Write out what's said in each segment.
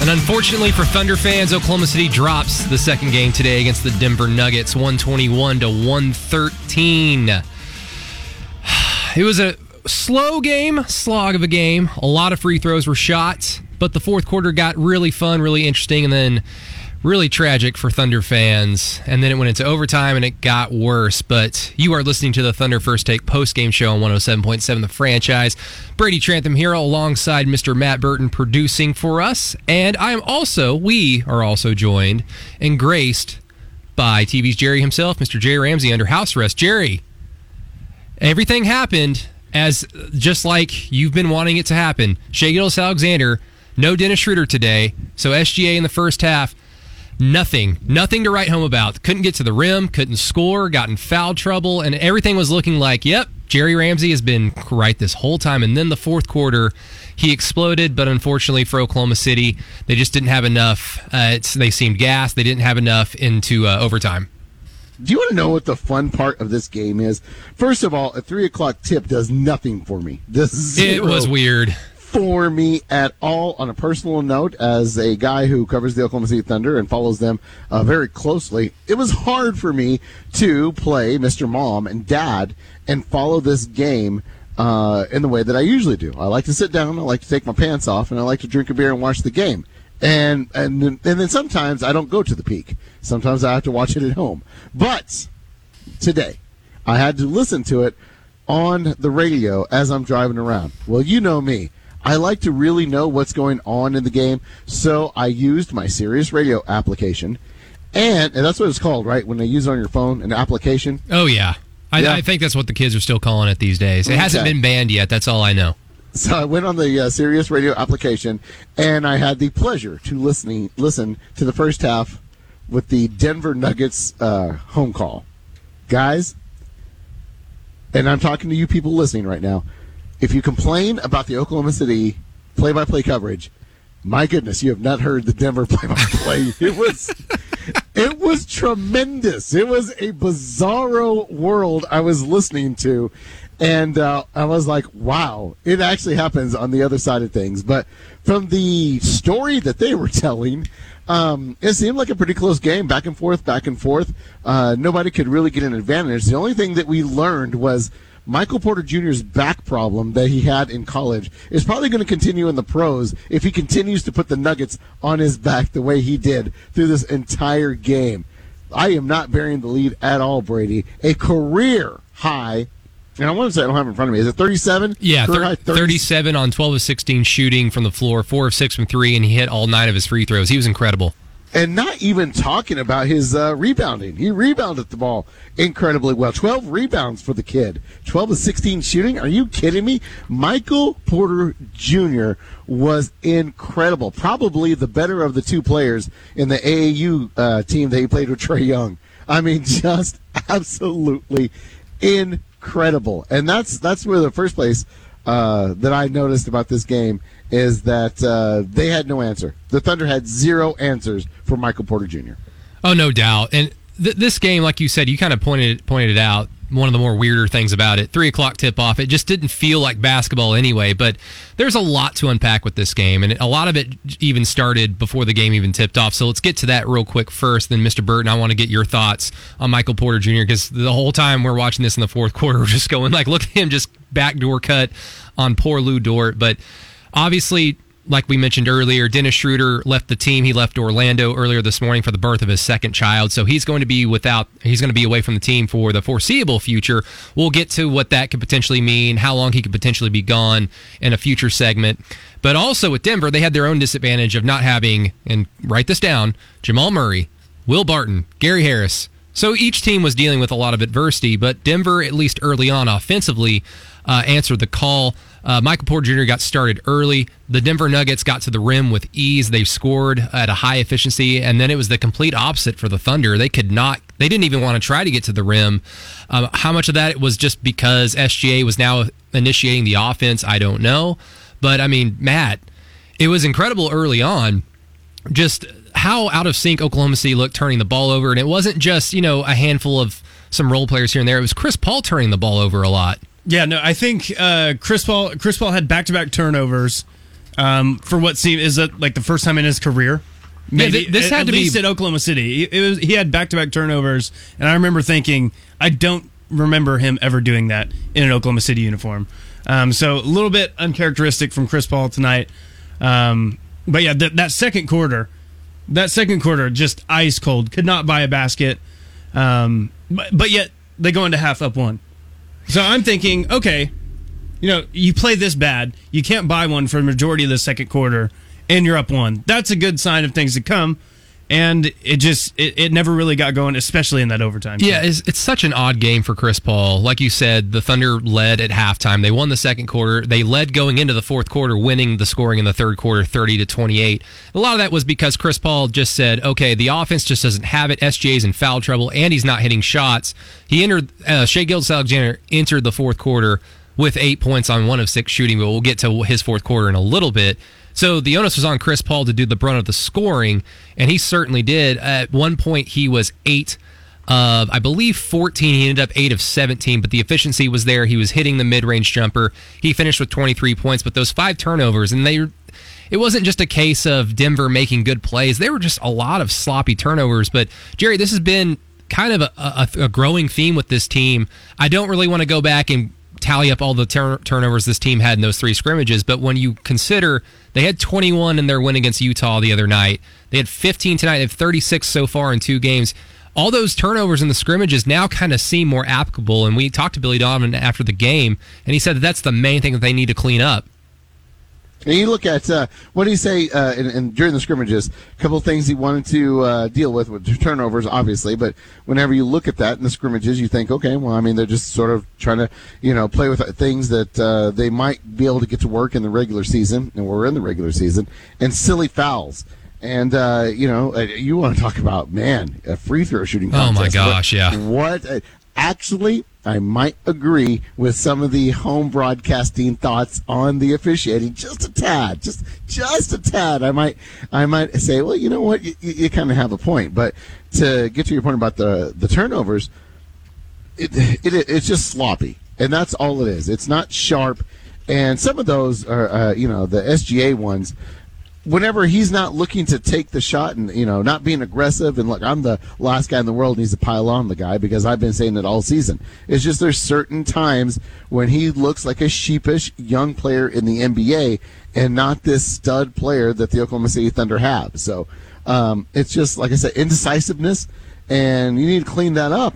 And unfortunately for Thunder fans, Oklahoma City drops the second game today against the Denver Nuggets, 121 to 113. It was a slow game, slog of a game. A lot of free throws were shot, but the fourth quarter got really fun, really interesting, and then really tragic for Thunder fans. And then it went into overtime and it got worse. But you are listening to the Thunder First Take post game show on 107.7 The Franchise. Brady Trantham here alongside Mr. Matt Burton producing for us. And I am also, we are also joined and graced by TV's Jerry himself, Mr. Jerry Ramsey under house arrest. Jerry, everything happened as just like you've been wanting it to happen. Shai Gilgeous-Alexander, no Dennis Schroeder today. So SGA in the first half, nothing, nothing to write home about. Couldn't get to the rim, couldn't score, got in foul trouble, and everything was looking like, yep, Jerry Ramsey has been right this whole time. And then the fourth quarter, he exploded, but unfortunately for Oklahoma City, they just didn't have enough. Uh, they seemed gassed. They didn't have enough into uh, overtime. Do you want to know what the fun part of this game is? First of all, a three o'clock tip does nothing for me. Does it was weird for me at all. On a personal note, as a guy who covers the Oklahoma City Thunder and follows them uh, very closely, it was hard for me to play Mr. Mom and Dad and follow this game uh, in the way that I usually do. I like to sit down, I like to take my pants off, and I like to drink a beer and watch the game. And and and then sometimes I don't go to the peak. Sometimes I have to watch it at home. But today, I had to listen to it on the radio as I'm driving around. Well, you know me. I like to really know what's going on in the game, so I used my Sirius Radio application, and, and that's what it's called, right? When they use it on your phone, an application. Oh yeah. I, yeah. I think that's what the kids are still calling it these days. It okay. hasn't been banned yet. That's all I know. So I went on the uh, Sirius Radio application, and I had the pleasure to listening listen to the first half with the Denver Nuggets uh, home call, guys. And I'm talking to you people listening right now. If you complain about the Oklahoma City play-by-play coverage, my goodness, you have not heard the Denver play-by-play. it was it was tremendous. It was a bizarro world I was listening to, and uh, I was like, "Wow!" It actually happens on the other side of things. But from the story that they were telling, um, it seemed like a pretty close game, back and forth, back and forth. Uh, nobody could really get an advantage. The only thing that we learned was Michael Porter Jr.'s back problem that he had in college is probably going to continue in the pros if he continues to put the Nuggets on his back the way he did through this entire game. I am not bearing the lead at all, Brady. A career high and I want to say I don't have it in front of me. Is it 37? Yeah, thir- 37 on 12 of 16 shooting from the floor, 4 of 6 from 3, and he hit all 9 of his free throws. He was incredible. And not even talking about his uh, rebounding. He rebounded the ball incredibly well. 12 rebounds for the kid. 12 of 16 shooting. Are you kidding me? Michael Porter Jr. was incredible. Probably the better of the two players in the AAU uh, team that he played with Trae Young. I mean, just absolutely incredible incredible. And that's that's where the first place uh, that I noticed about this game is that uh, they had no answer. The Thunder had zero answers for Michael Porter Jr. Oh, no doubt. And th- this game, like you said, you kind of pointed pointed it out one of the more weirder things about it. Three o'clock tip off. It just didn't feel like basketball anyway. But there's a lot to unpack with this game, and a lot of it even started before the game even tipped off. So let's get to that real quick first. Then, Mr. Burton, I want to get your thoughts on Michael Porter Jr. because the whole time we're watching this in the fourth quarter, we're just going like, look at him just backdoor cut on poor Lu Dort. But obviously, like we mentioned earlier, Dennis Schroeder left the team. He left Orlando earlier this morning for the birth of his second child. So he's going to be without, he's going to be away from the team for the foreseeable future. We'll get to what that could potentially mean, how long he could potentially be gone in a future segment. But also with Denver, they had their own disadvantage of not having, and write this down, Jamal Murray, Will Barton, Gary Harris. So each team was dealing with a lot of adversity, but Denver, at least early on offensively, uh, answered the call. Uh, Michael Porter Jr. got started early. The Denver Nuggets got to the rim with ease. They scored at a high efficiency, and then it was the complete opposite for the Thunder. They could not. They didn't even want to try to get to the rim. Um, how much of that was just because SGA was now initiating the offense? I don't know. But I mean, Matt, it was incredible early on. Just how out of sync Oklahoma City looked turning the ball over, and it wasn't just you know a handful of some role players here and there. It was Chris Paul turning the ball over a lot. Yeah, no, I think uh, Chris Paul Chris Paul had back to back turnovers um, for what seemed is that like the first time in his career. Maybe Yeah, this at, had to be- at Oklahoma City. It was he had back to back turnovers, and I remember thinking I don't remember him ever doing that in an Oklahoma City uniform. Um, so a little bit uncharacteristic from Chris Paul tonight. Um, but yeah, th- that second quarter, that second quarter just ice cold. Could not buy a basket, um, but, but yet they go into half up one. So I'm thinking, okay, you know, you play this bad, you can't buy one for the majority of the second quarter, and you're up one. That's a good sign of things to come. And it just it, it never really got going, especially in that overtime. Yeah, it's, it's such an odd game for Chris Paul. Like you said, the Thunder led at halftime. They won the second quarter. They led going into the fourth quarter, winning the scoring in the third quarter, thirty to twenty-eight. A lot of that was because Chris Paul just said, "Okay, the offense just doesn't have it. SGA's in foul trouble, and he's not hitting shots." He entered. Uh, Shai Gilgeous-Alexander entered the fourth quarter with eight points on one of six shooting, but we'll get to his fourth quarter in a little bit. So the onus was on Chris Paul to do the brunt of the scoring, and he certainly did. At one point, he was eight of, I believe, 14. He ended up eight of 17, but the efficiency was there. He was hitting the mid range jumper. He finished with 23 points, but those five turnovers, and they. It wasn't just a case of Denver making good plays. There were just a lot of sloppy turnovers. But Jerry, this has been kind of a, a, a growing theme with this team. I don't really want to go back and tally up all the tur- turnovers this team had in those three scrimmages, but when you consider they had 21 in their win against Utah the other night, they had 15 tonight, they have 36 so far in two games. All those turnovers in the scrimmages now kind of seem more applicable. And we talked to Billy Donovan after the game, and he said that that's the main thing that they need to clean up. And you look at uh, what did he say uh, in, in, during the scrimmages? A couple of things he wanted to uh, deal with with turnovers, obviously. But whenever you look at that in the scrimmages, you think, okay, well, I mean, they're just sort of trying to, you know, play with things that uh, they might be able to get to work in the regular season, and we're in the regular season, and silly fouls. And uh, you know, uh, you want to talk about man, a free throw shooting. Oh, my gosh, What- yeah. What? Actually, I might agree with some of the home broadcasting thoughts on the officiating, just a tad, just just a tad. I might I might say, well, you know what, you, you, you kind of have a point. But to get to your point about the the turnovers, it, it it's just sloppy, and that's all it is. It's not sharp, and some of those are, uh, you know, the SGA ones. Whenever he's not looking to take the shot and you know not being aggressive and look, I'm the last guy in the world needs to pile on the guy because I've been saying it all season. It's just there's certain times when he looks like a sheepish young player in the NBA and not this stud player that the Oklahoma City Thunder have. So um, it's just like I said, indecisiveness, and you need to clean that up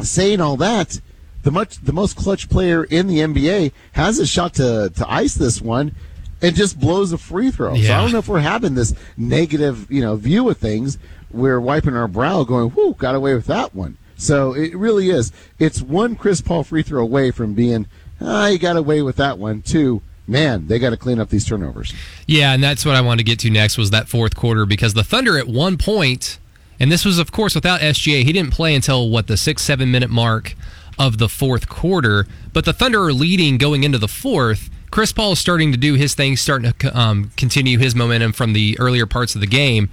saying all that, the much the most clutch player in the NBA has a shot to to ice this one and just blows a free throw. So I don't know if we're having this negative, you know, view of things. We're wiping our brow going, "Whoo, got away with that one." So it really is. It's one Chris Paul free throw away from being, "Ah, you got away with that one." Two, man, they got to clean up these turnovers. Yeah, and that's what I wanted to get to next was that fourth quarter because the Thunder at one point, and this was of course without SGA, he didn't play until what the six seven minute mark of the fourth quarter. But the Thunder are leading going into the fourth. Chris Paul is starting to do his thing, starting to um, continue his momentum from the earlier parts of the game.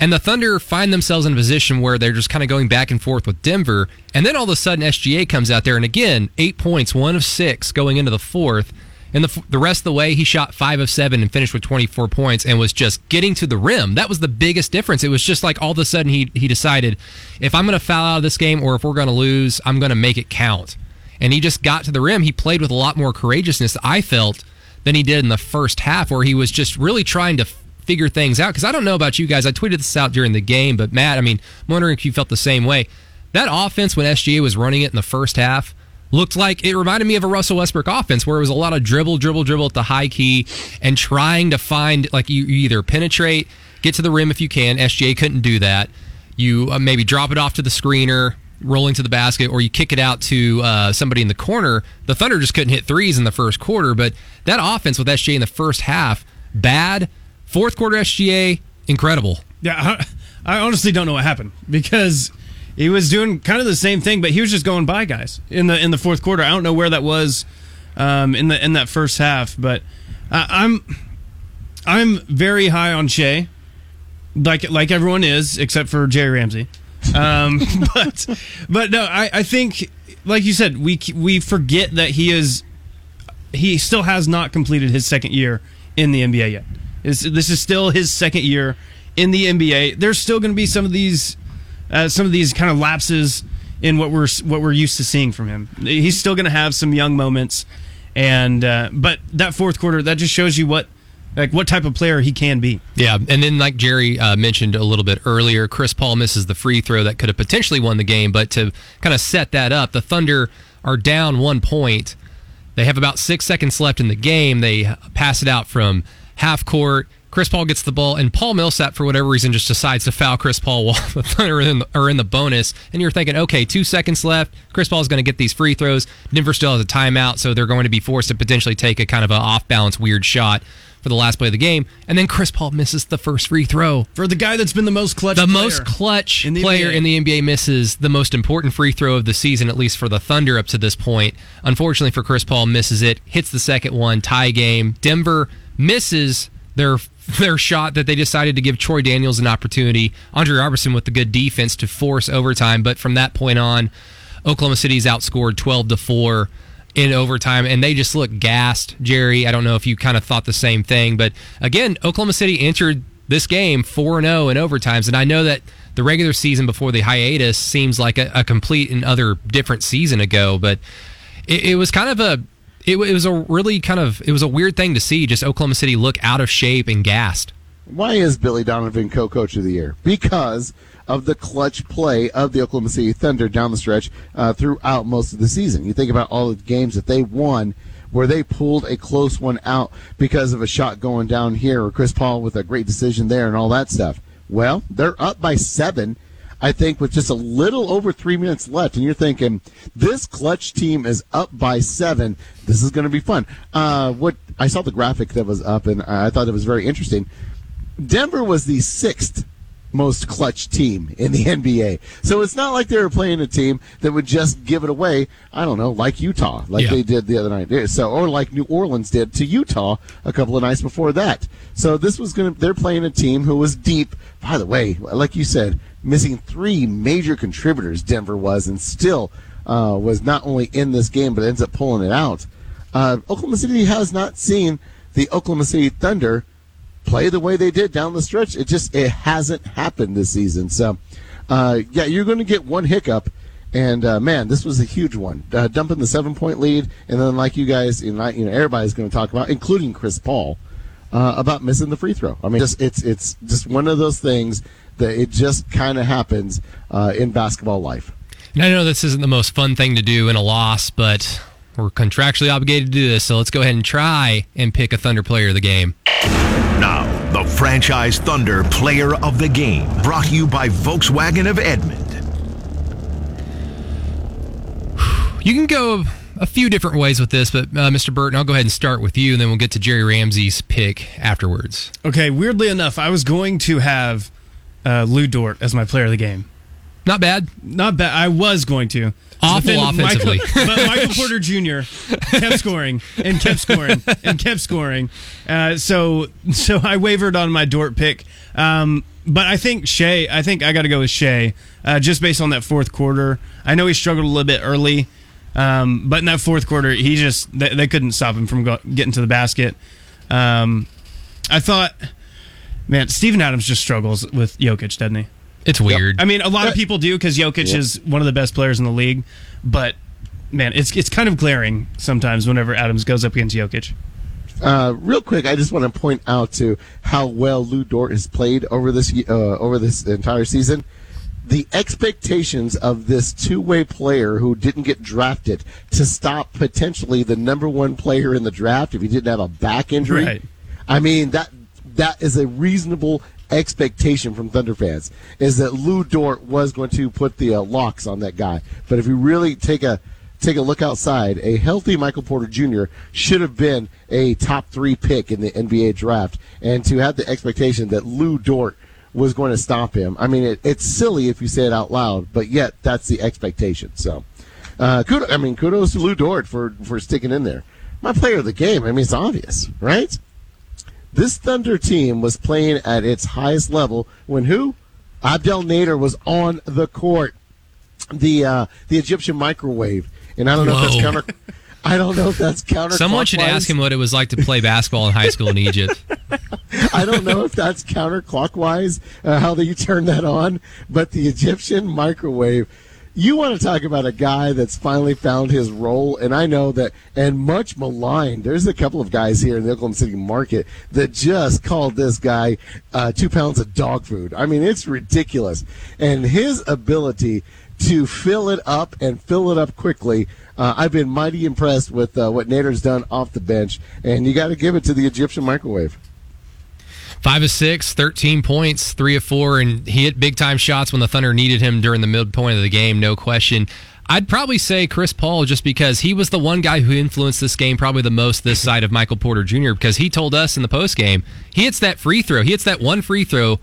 And the Thunder find themselves in a position where they're just kind of going back and forth with Denver. And then all of a sudden, SGA comes out there, and again, eight points, one of six going into the fourth. And the, the rest of the way, he shot five of seven and finished with 24 points and was just getting to the rim. That was the biggest difference. It was just like all of a sudden he, he decided if I'm going to foul out of this game or if we're going to lose, I'm going to make it count. And he just got to the rim. He played with a lot more courageousness, I felt, than he did in the first half, where he was just really trying to figure things out. Because I don't know about you guys. I tweeted this out during the game, but Matt, I mean, I'm wondering if you felt the same way. That offense, when SGA was running it in the first half, looked like it reminded me of a Russell Westbrook offense where it was a lot of dribble, dribble, dribble at the high key and trying to find, like, you, either penetrate, get to the rim if you can. SGA couldn't do that. You uh, maybe drop it off to the screener rolling to the basket or you kick it out to uh, somebody in the corner. The Thunder just couldn't hit threes in the first quarter, but that offense with SGA in the first half, bad. Fourth quarter SGA, incredible. Yeah, I, honestly don't know what happened because he was doing kind of the same thing, but he was just going by guys in the in the fourth quarter. I don't know where that was um, in the in that first half, but I'm I'm very high on Shai, like like everyone is except for Jerry Ramsey. Um, but but no, I, I think like you said, we we forget that he is he still has not completed his second year in the NBA yet. This, this is still his second year in the NBA. There's still going to be some of these uh, some of these kind of lapses in what we're what we're used to seeing from him. He's still going to have some young moments, and uh, but that fourth quarter that just shows you what like what type of player he can be. Yeah, and then like Jerry uh, mentioned a little bit earlier, Chris Paul misses the free throw that could have potentially won the game. But to kind of set that up, the Thunder are down one point. They have about six seconds left in the game. They pass it out from half court. Chris Paul gets the ball, and Paul Millsap, for whatever reason, just decides to foul Chris Paul while the Thunder are in the, bonus. And you're thinking, okay, two seconds left. Chris Paul is going to get these free throws. Denver still has a timeout, so they're going to be forced to potentially take a kind of an off balance, weird shot for the last play of the game. And then Chris Paul misses the first free throw. For the guy that's been the most clutch The player most clutch in the player NBA. in the NBA misses the most important free throw of the season, at least for the Thunder up to this point. Unfortunately for Chris Paul, misses it, hits the second one, tie game. Denver misses their their shot that they decided to give Troy Daniels an opportunity. Andre Roberson with the good defense to force overtime, but from that point on, Oklahoma City's outscored 12 to 4 in overtime and they just look gassed. Jerry, I don't know if you kind of thought the same thing, but again, Oklahoma City entered this game 4 0 in overtimes and I know that the regular season before the hiatus seems like a, a complete and other different season ago, but it, it was kind of a it, it was a really kind of it was a weird thing to see just Oklahoma City look out of shape and gassed. Why is Billy Donovan co-coach of the year? Because of the clutch play of the Oklahoma City Thunder down the stretch uh, throughout most of the season. You think about all the games that they won where they pulled a close one out because of a shot going down here or Chris Paul with a great decision there and all that stuff. Well, they're up by seven. I think with just a little over three minutes left, and you're thinking this clutch team is up by seven. This is going to be fun. Uh, what I saw the graphic that was up, and I thought it was very interesting. Denver was the sixth most clutch team in the NBA. So it's not like they were playing a team that would just give it away, I don't know, like Utah, like Yeah. they did the other night. So or like New Orleans did to Utah a couple of nights before that. So this was going to they're playing a team who was deep. By the way, like you said, missing three major contributors Denver was and still uh, was not only in this game but ends up pulling it out. Uh, Oklahoma City has not seen the Oklahoma City Thunder play the way they did down the stretch. It just it hasn't happened this season. So, uh, yeah, you're going to get one hiccup, and uh, man, this was a huge one, uh, dumping the seven point lead, and then like you guys, you know, you know everybody's going to talk about, including Chris Paul, uh, about missing the free throw. I mean, just it's it's just one of those things that it just kind of happens uh, in basketball life. And I know this isn't the most fun thing to do in a loss, but we're contractually obligated to do this, so let's go ahead and try and pick a Thunder player of the game. Now, the Franchise Thunder Player of the Game, brought to you by Volkswagen of Edmond. You can go a few different ways with this, but uh, Mr. Burton, I'll go ahead and start with you, and then we'll get to Jerry Ramsey's pick afterwards. Okay, weirdly enough, I was going to have uh, Lu Dort as my player of the game. Not bad. Not bad. I was going to. Awful offensively. Michael, but Michael Porter Jr. kept scoring and kept scoring and kept scoring. Uh, so so I wavered on my Dort pick. Um, but I think Shai. I think I got to go with Shai, uh, just based on that fourth quarter. I know he struggled a little bit early, um, but in that fourth quarter, he just they, they couldn't stop him from go, getting to the basket. Um, I thought, man, Steven Adams just struggles with Jokic, doesn't he? It's weird. I mean, a lot of people do because Jokic is one of the best players in the league, but man, it's it's kind of glaring sometimes whenever Adams goes up against Jokic. Uh, real quick, I just want to point out to how well Lu Dort has played over this uh, over this entire season. The expectations of this two-way player who didn't get drafted to stop potentially the number one player in the draft if he didn't have a back injury. Right. I mean that that is a reasonable expectation from Thunder fans is that Lu Dort was going to put the uh, locks on that guy. But if you really take a take a look outside, a healthy Michael Porter Jr. should have been a top three pick in the NBA draft, and to have the expectation that Lu Dort was going to stop him, I mean, it, it's silly if you say it out loud, but yet that's the expectation. So, uh, kudos, I mean, kudos to Lu Dort for for sticking in there. My player of the game. I mean, it's obvious, right? This Thunder team was playing at its highest level when who? Abdel Nader was on the court. The uh, the Egyptian microwave, and I don't know if that's counter. I don't know if that's counter. Someone should ask him what it was like to play basketball in high school in Egypt. I don't know if that's counterclockwise uh, how they turn that on, but the Egyptian microwave. You want to talk about a guy that's finally found his role, and I know that, and much maligned. There's a couple of guys here in the Oklahoma City market that just called this guy uh, two pounds of dog food. I mean, it's ridiculous, and his ability to fill it up and fill it up quickly. Uh, I've been mighty impressed with uh, what Nader's done off the bench, and you got to give it to the Egyptian microwave. Five of six, 13 points, three of four, and he hit big time shots when the Thunder needed him during the midpoint of the game, no question. I'd probably say Chris Paul just because he was the one guy who influenced this game probably the most this side of Michael Porter Jr. because he told us in the post game he hits that free throw. He hits that one free throw.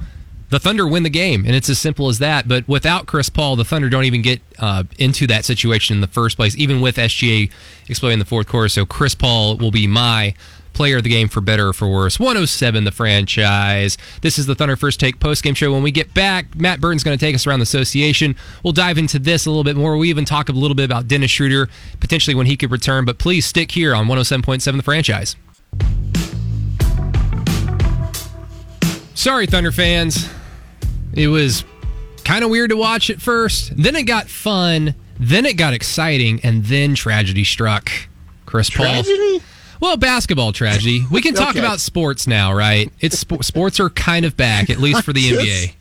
The Thunder win the game, and it's as simple as that. But without Chris Paul, the Thunder don't even get uh, into that situation in the first place, even with SGA exploding in the fourth quarter. So Chris Paul will be my player of the game for better or for worse. 107 the franchise. This is the Thunder First Take post game show. When we get back, Matt Burton's going to take us around the association. We'll dive into this a little bit more. We even talk a little bit about Dennis Schroeder, potentially when he could return. But please stick here on 107.7 the franchise. Sorry, Thunder fans. It was kind of weird to watch at first. Then it got fun. Then it got exciting. And then tragedy struck. Chris Paul. Well, basketball tragedy. We can talk Okay. about sports now, right? It's sp- sports are kind of back, at least for the Just- NBA.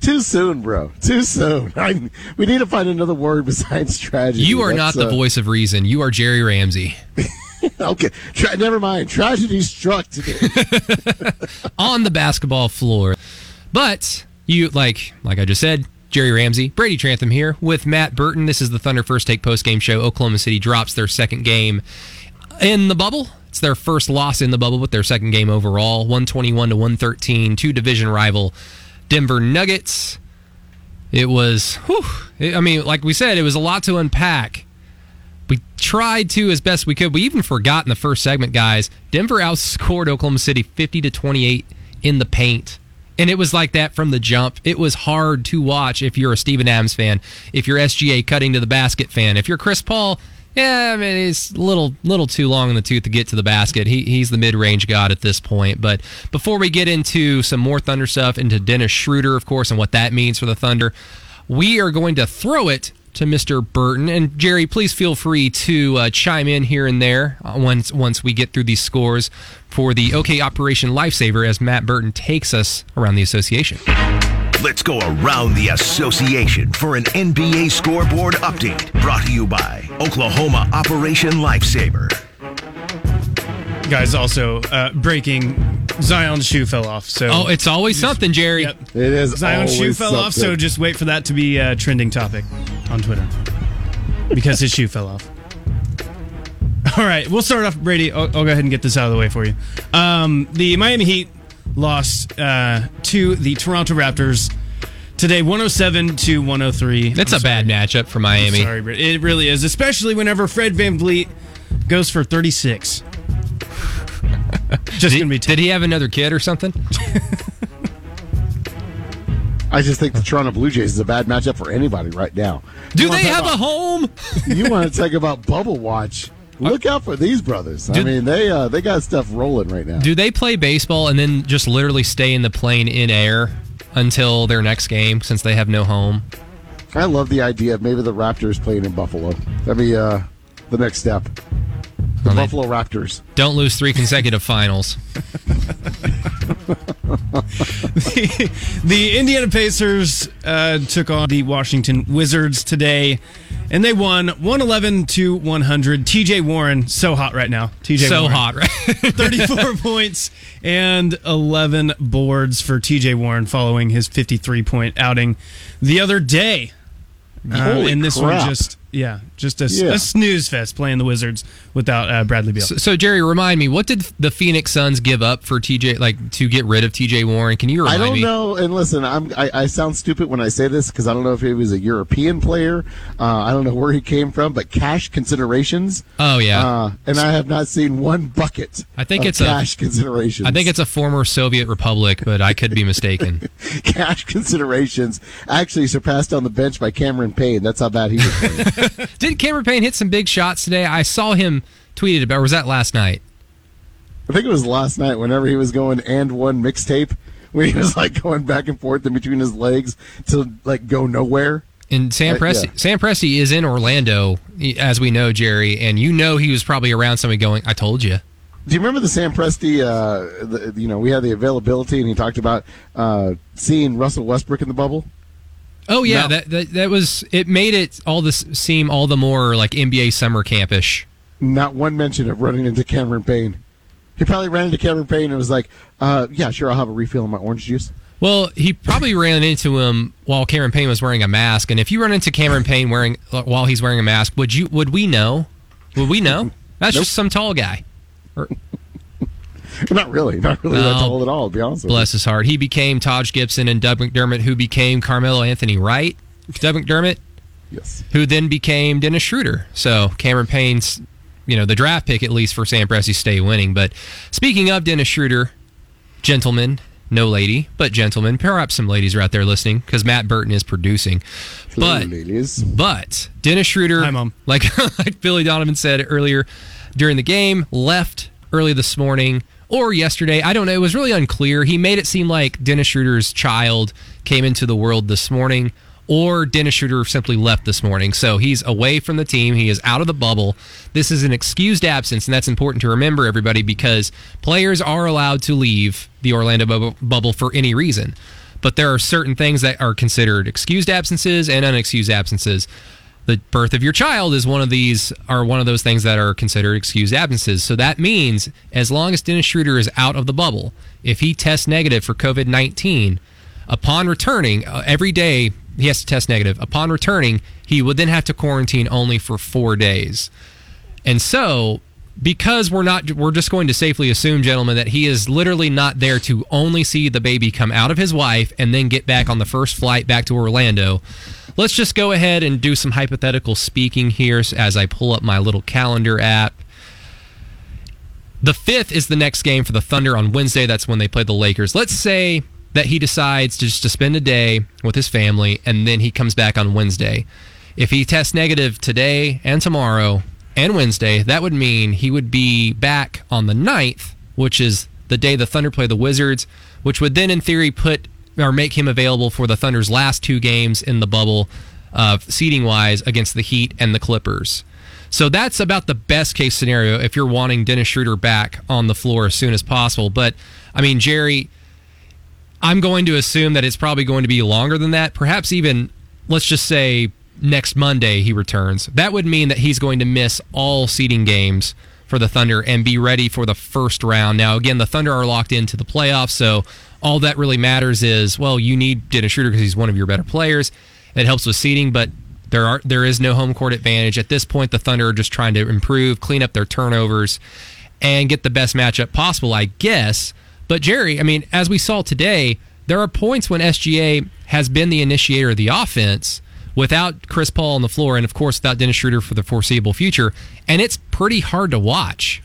Too soon, bro. Too soon. I, we need to find another word besides tragedy. You are not That's, the uh, voice of reason. You are Jerry Ramsey Okay, Tra- never mind. Tragedy struck today. on the basketball floor. But you like like I just said, Jerry Ramsey, Brady Trantham here with Matt Burton. This is the Thunder First Take post game show. Oklahoma City drops their second game in the bubble. It's their first loss in the bubble, but their second game overall. 121 to 113 to division rival Denver Nuggets. It was, whew, I mean, like we said, it was a lot to unpack. We tried to as best we could. We even forgot in the first segment, guys. Denver outscored Oklahoma City 50 to 28 in the paint. And it was like that from the jump. It was hard to watch if you're a Steven Adams fan, if you're SGA cutting to the basket fan, if you're Chris Paul. Yeah, I mean it's a little little too long in the tooth to get to the basket. He, he's the mid range god at this point. But before we get into some more Thunder stuff, into Dennis Schroeder, of course, and what that means for the Thunder, we are going to throw it to Mr. Burton. And Jerry, please feel free to uh, chime in here and there uh, once once we get through these scores for the OK Operation Lifesaver as Matt Burton takes us around the association. Let's go around the association for an NBA scoreboard update brought to you by Oklahoma Operation Lifesaver. Guys, also uh, breaking Zion's shoe fell off. So Oh, it's always something, Jerry. Yep. It is Zion's shoe always fell off, so just wait for that to be a trending topic on Twitter because his shoe fell off. All right, we'll start off, Brady. I'll, I'll go ahead and get this out of the way for you. Um, the Miami Heat lost uh, to the Toronto Raptors today, 107 to 103. That's I'm a bad matchup for Miami. Sorry, Brady. It really is, especially whenever Fred VanVleet goes for 36. Just Did, gonna be tough. did he have another kid or something? I just think the Toronto Blue Jays is a bad matchup for anybody right now. Do they talk have a home? You want to talk about bubble watch? Look out for these brothers. I mean, they uh, they got stuff rolling right now. Do they play baseball and then just literally stay in the plane in air until their next game since they have no home? I love the idea of maybe the Raptors playing in Buffalo. That'd be uh, the next step. The Well, Buffalo Raptors. Don't lose three consecutive finals. the Indiana Pacers uh, took on the Washington Wizards today, and they won 111 to 100. TJ Warren, so hot right now. TJ so Warren. hot, right? 34 points and 11 boards for TJ Warren following his 53 point outing the other day. Uh, Holy and this crap. one just, yeah, just a, Yeah. a snooze fest playing the Wizards without uh, Bradley Beal. So, so, Jerry, remind me, what did the Phoenix Suns give up for TJ, like to get rid of TJ Warren? Can you I don't me? know. And listen, I'm, I, I sound stupid when I say this because I don't know if he was a European player. Uh, I don't know where he came from, but cash considerations. Oh yeah, Uh, and I have not seen one bucket. I think of it's a- cash considerations. I think it's a former Soviet republic, but I could be mistaken. cash considerations. Actually surpassed on the bench by Cameron Payne. That's how bad he was. playing. did Cameron Payne hit some big shots today? I saw him tweeted about. Was that last night? I think it was last night whenever he was going and one mixtape when he was like going back and forth in between his legs to like go nowhere. And Sam Uh, Presti, yeah. Sam Presti is in Orlando, as we know, Jerry, and you know he was probably around somebody going, "I told you." Do you remember the Sam Presti? Uh, the, you know, we had the availability, and he talked about uh, seeing Russell Westbrook in the bubble. Oh yeah, No. that, that that was it. Made it all this seem all the more like NBA summer campish. Not one mention of running into Cameron Payne. He probably ran into Cameron Payne and was like, uh, "Yeah, sure, I'll have a refill on my orange juice." Well, he probably ran into him while Cameron Payne was wearing a mask. And if you run into Cameron Payne wearing while he's wearing a mask, would you? Would we know? Would we know? That's Nope. just some tall guy. not really, not really that No. tall at all. To be honest with you. Bless his heart. He became Taj Gibson and Doug McDermott, who became Carmelo Anthony Wright. Doug McDermott, Yes. who then became Dennis Schroeder. So Cameron Payne's, you know, the draft pick at least for Sam Presti stay winning. But speaking of Dennis Schroeder, gentlemen, no lady, but gentlemen, perhaps some ladies are out there listening because Matt Burton is producing. But ladies. but Dennis Schroeder, Hi, Mom. like like Billy Donovan said earlier during the game, left early this morning or yesterday. I don't know. It was really unclear. He made it seem like Dennis Schroeder's child came into the world this morning, or Dennis Schroeder simply left this morning. So he's away from the team. He is out of the bubble. This is an excused absence, and that's important to remember, everybody, because players are allowed to leave the Orlando bubble, bubble for any reason. But there are certain things that are considered excused absences and unexcused absences. The birth of your child is one of these, are one of those things that are considered excused absences. So that means as long as Dennis Schroeder is out of the bubble, if he tests negative for COVID 19, upon returning, uh, every day he has to test negative. Upon returning, he would then have to quarantine only for four days. And so, because we're not, we're just going to safely assume, gentlemen, that he is literally not there to only see the baby come out of his wife and then get back on the first flight back to Orlando. Let's just go ahead and do some hypothetical speaking here as I pull up my little calendar app. The fifth is the next game for the Thunder on Wednesday. That's when they play the Lakers. Let's say that he decides to just to spend a day with his family and then he comes back on Wednesday. If he tests negative today and tomorrow and Wednesday, that would mean he would be back on the 9th, which is the day the Thunder play the Wizards, which would then in theory put or make him available for the Thunder's last two games in the bubble, uh, seating wise, against the Heat and the Clippers. So that's about the best case scenario if you're wanting Dennis Schroeder back on the floor as soon as possible. But I mean, Jerry, I'm going to assume that it's probably going to be longer than that. Perhaps even, let's just say next Monday he returns. That would mean that he's going to miss all seeding games for the Thunder and be ready for the first round. Now, again, the Thunder are locked into the playoffs, so all that really matters is, well, you need Dennis Schroeder because he's one of your better players. It helps with seeding, but there are there is no home court advantage at this point. The Thunder are just trying to improve, clean up their turnovers, and get the best matchup possible, I guess. But Jerry, I mean, as we saw today, there are points when SGA has been the initiator of the offense without Chris Paul on the floor, and of course without Dennis Schroeder for the foreseeable future, and it's pretty hard to watch.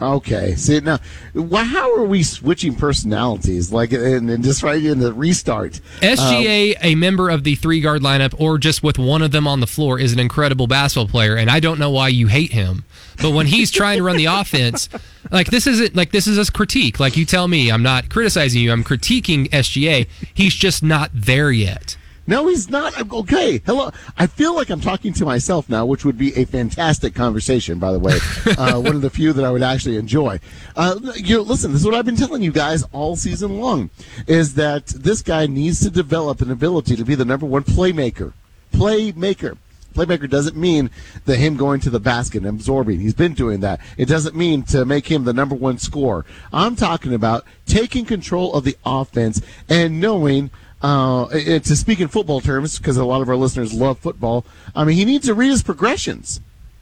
Okay. See now, why, how are we switching personalities? Like, uh, and, and just right in the restart. SGA, um, a member of the three guard lineup, or just with one of them on the floor, is an incredible basketball player, and I don't know why you hate him. But when he's trying to run the offense, like this isn't like this is a critique. Like you tell me, I'm not criticizing you. I'm critiquing SGA. He's just not there yet. No, he's not. Okay, hello. I feel like I'm talking to myself now, which would be a fantastic conversation, by the way. uh, one of the few that I would actually enjoy. Uh, you know, listen, this is what I've been telling you guys all season long: is that this guy needs to develop an ability to be the number one playmaker. Playmaker. Playmaker doesn't mean that him going to the basket and absorbing. He's been doing that. It doesn't mean to make him the number one scorer. I'm talking about taking control of the offense and knowing. Uh, to speak in football terms, because a lot of our listeners love football. I mean, he needs to read his progressions,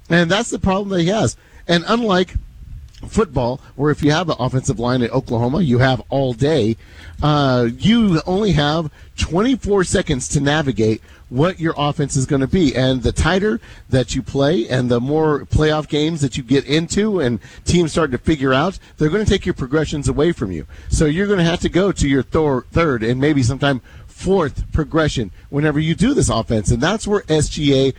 and that's the problem that he has. And unlike football, where if you have an offensive line at Oklahoma, you have all day. Uh, you only have 24 seconds to navigate what your offense is going to be. And the tighter that you play and the more playoff games that you get into and teams start to figure out, they're going to take your progressions away from you. So you're going to have to go to your thor- third and maybe sometime fourth progression whenever you do this offense. And that's where SGA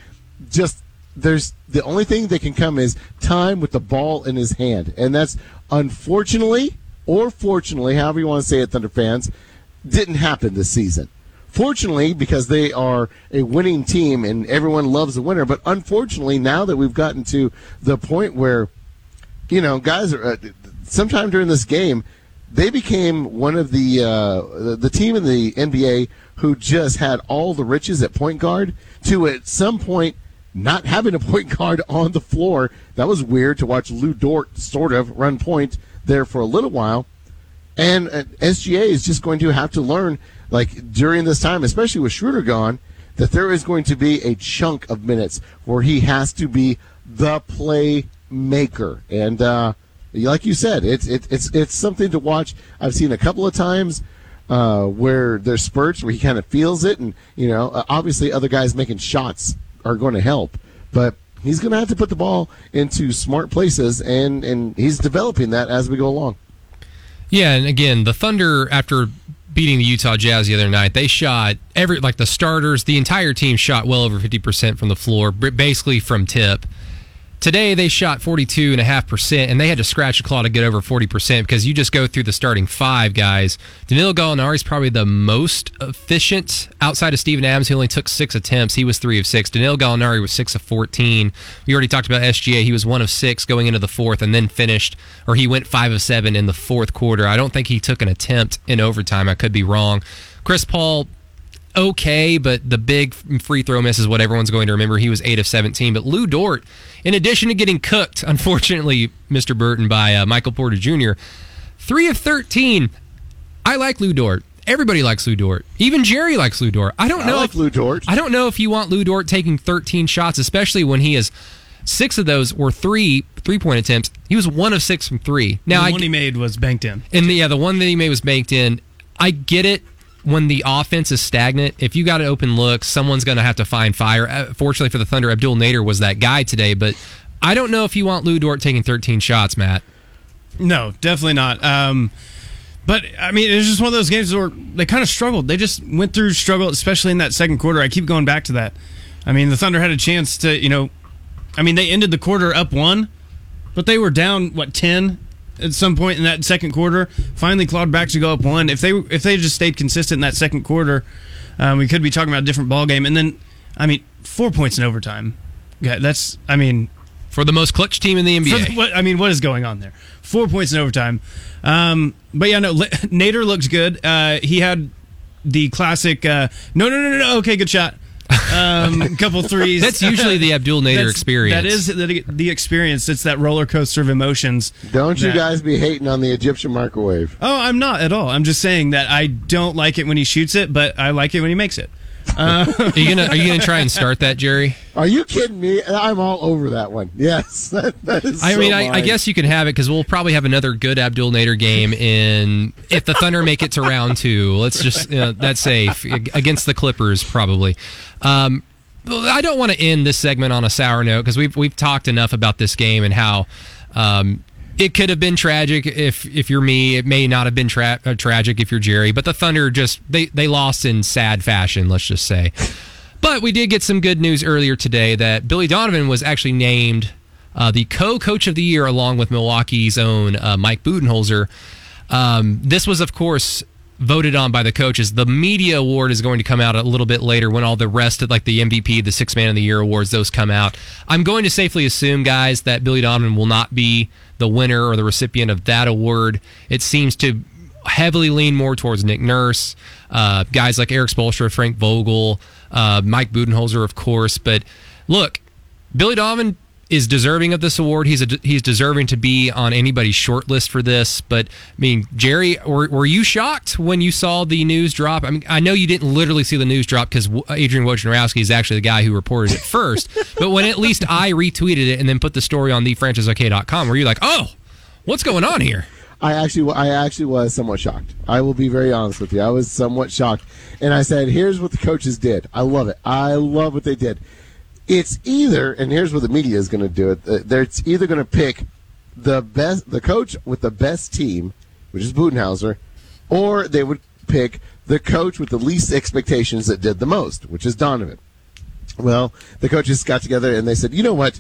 just there's the only thing that can come is time with the ball in his hand, and that's unfortunately or fortunately, however you want to say it, Thunder fans, didn't happen this season. Fortunately, because they are a winning team and everyone loves a winner, but unfortunately, now that we've gotten to the point where, you know, guys are uh, sometime during this game, they became one of the uh, the- the team in the NBA who just had all the riches at point guard to at some point not having a point guard on the floor. That was weird to watch Lu Dort sort of run point there for a little while. And uh, SGA is just going to have to learn, like during this time, especially with Schroeder gone, that there is going to be a chunk of minutes where he has to be the playmaker. And uh, like you said, it's it's it's it's something to watch. I've seen a couple of times uh, where there's spurts where he kind of feels it, and you know, obviously other guys making shots are going to help, but he's going to have to put the ball into smart places, and and he's developing that as we go along. Yeah, and again, the Thunder after beating the Utah Jazz the other night, they shot every like the starters, the entire team shot well over 50% from the floor, basically from tip. Today they shot 42.5%, and they had to scratch a claw to get over 40% because you just go through the starting five guys. Danilo Gallinari is probably the most efficient outside of Steven Adams. He only took six attempts. He was three of six. Danilo Gallinari was six of 14. We already talked about SGA. He was one of six going into the fourth and then finished, or he went five of seven in the fourth quarter. I don't think he took an attempt in overtime. I could be wrong. Chris Paul, okay, but the big free throw miss is what everyone's going to remember. He was 8 of 17. But Lu Dort, in addition to getting cooked, unfortunately, Mr. Burton, by uh, Michael Porter Jr., 3 of 13. I like Lu Dort. Everybody likes Lu Dort. Even Jerry likes Lu Dort. I don't know I know like if, Lu Dort. I don't know if you want Lu Dort taking 13 shots, especially when he is six of those were three three point attempts. He was one of six from three. Now the I one he made was banked in. and the, yeah, the one that he made was banked in. I get it when the offense is stagnant. If you got an open look, someone's going to have to find fire. Uh, Fortunately for the Thunder, Abdel Nader was that guy today. But I don't know if you want Lu Dort taking 13 shots, Matt. No, definitely not. Um, but I mean, it was just one of those games where they kind of struggled. They just went through struggle, especially in that second quarter. I keep going back to that. I mean, the Thunder had a chance to, you know, I mean, they ended the quarter up one, but they were down what ten at some point in that second quarter. Finally, clawed back to go up one. If they if they just stayed consistent in that second quarter, um, we could be talking about a different ball game. And then, I mean, four points in overtime. Yeah, that's. I mean, For the most clutch team in the NBA. the- what I mean, what is going on there? Four points in overtime. Um, but yeah, no, Nader looks good. Uh, he had the classic. Uh, no, no, no, no, no. Okay, good shot. Um, a couple threes. That's usually the Abdel Nader That's- experience. That is the, the experience. It's that roller coaster of emotions. Don't you guys be hating on the Egyptian microwave. Oh, I'm not at all. I'm just saying that I don't like it when he shoots it, but I like it when he makes it. Are you gonna Are you gonna try and start that, Jerry? Are you kidding me? I'm all over that one. Yes, that, that is. I so mean, I, I guess you can have it because we'll probably have another good Abdel Nader game in if the Thunder make it to round two. Let's just uh, that's safe against the Clippers probably. Um, I don't want to end this segment on a sour note because we've we've talked enough about this game and how um, it could have been tragic if if you're me. It may not have been tra- uh, tragic if you're Jerry. But the Thunder just they they lost in sad fashion. Let's just say. But we did get some good news earlier today that Billy Donovan was actually named uh, the co-coach of the year along with Milwaukee's own uh, Mike Budenholzer. Um, this was, of course, voted on by the coaches. The media award is going to come out a little bit later when all the rest of like the MVP, the six man of the year awards, those come out. I'm going to safely assume, guys, that Billy Donovan will not be the winner or the recipient of that award. It seems to heavily lean more towards Nick Nurse, uh, guys like Erik Spoelstra, Frank Vogel, uh, Mike Budenholzer, of course. But look, Billy Donovan is deserving of this award. He's a, he's deserving to be on anybody's short list for this. But I mean, Jerry, were, were you shocked when you saw the news drop? I mean, I know you didn't literally see the news drop because Adrian Wojnarowski is actually the guy who reported it first. but when at least I retweeted it and then put the story on thefranchiseok.com, were you like, oh, what's going on here? I actually, I actually was somewhat shocked. I will be very honest with you. I was somewhat shocked, and I said, "Here's what the coaches did. I love it. I love what they did." It's either, and here's where the media is going to do it. Uh, they're it's either going to pick the best, the coach with the best team, which is Budenholzer, or they would pick the coach with the least expectations that did the most, which is Donovan. Well, the coaches got together and they said, you know what,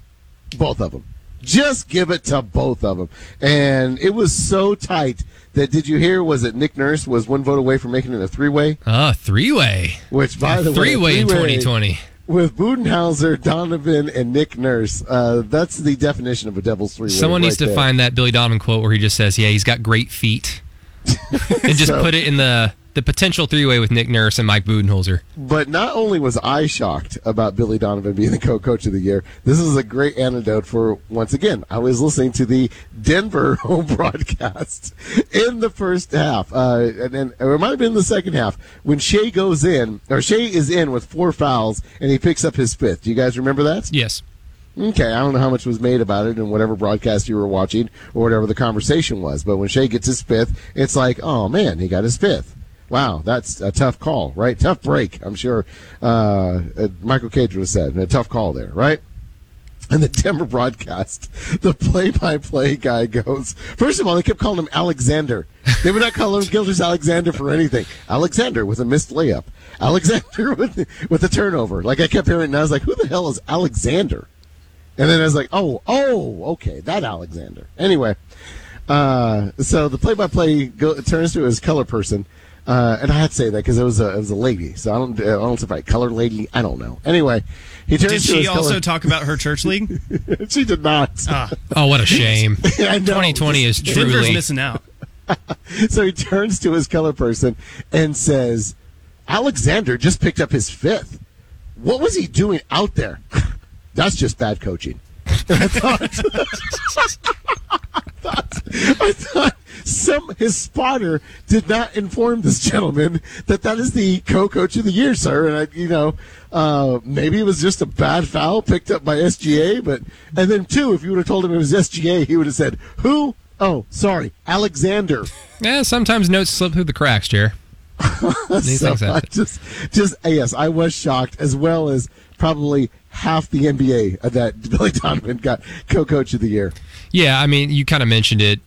both of them. Just give it to both of them. And it was so tight that did you hear was it Nick Nurse was one vote away from making it a three way? Ah, uh, three way. Which by the three way, three way in 2020 with Budenholzer, Donovan, and Nick Nurse. Uh, that's the definition of a devil's three. Someone needs right to there. find that Billy Donovan quote where he just says, "Yeah, he's got great feet," and just so, put it in the the potential three way with Nick Nurse and Mike Budenholzer. But not only was I shocked about Billy Donovan being the co coach of the year, this is a great antidote for, once again, I was listening to the Denver home broadcast in the first half. Uh, and, and it might have been the second half when Shai goes in, or Shai is in with four fouls and he picks up his fifth. Do you guys remember that? Yes. Okay, I don't know how much was made about it and whatever broadcast you were watching or whatever the conversation was, but when Shai gets his fifth, it's like, oh man, he got his fifth. Wow, that's a tough call, right? Tough break, I'm sure uh, Michael Cage have said. A tough call there, right? And the Denver broadcast, the play-by-play guy goes. First of all, they kept calling him Alexander. They would not call him Gilgeous Alexander for anything. Alexander with a missed layup. Alexander with with a turnover. Like I kept hearing, and I was like, "Who the hell is Alexander?" And then I was like, "Oh, oh, okay, that Alexander." Anyway, uh, so the play-by-play go, turns to his color person, uh, and I had to say that because it was a it was a lady, so I don't I don't know if I color lady. I don't know. Anyway, he turns. Did she also color... talk about her church league? she did not. Ah. Oh, what a shame! 2020 is truly Denver's missing out. so he turns to his color person and says, "Alexander just picked up his fifth. What was he doing out there? That's just bad coaching." I thought, I thought, I thought some his spotter did not inform this gentleman that that is the co-coach of the year, sir. And I, you know, uh, maybe it was just a bad foul picked up by SGA, but and then two, if you would have told him it was SGA, he would have said who? Oh, sorry, Alexander. Yeah, sometimes notes slip through the cracks, Jer. so just, just yes, I was shocked as well as probably half the NBA that Billy Donovan got co-coach of the year. Yeah, I mean, you kind of mentioned it.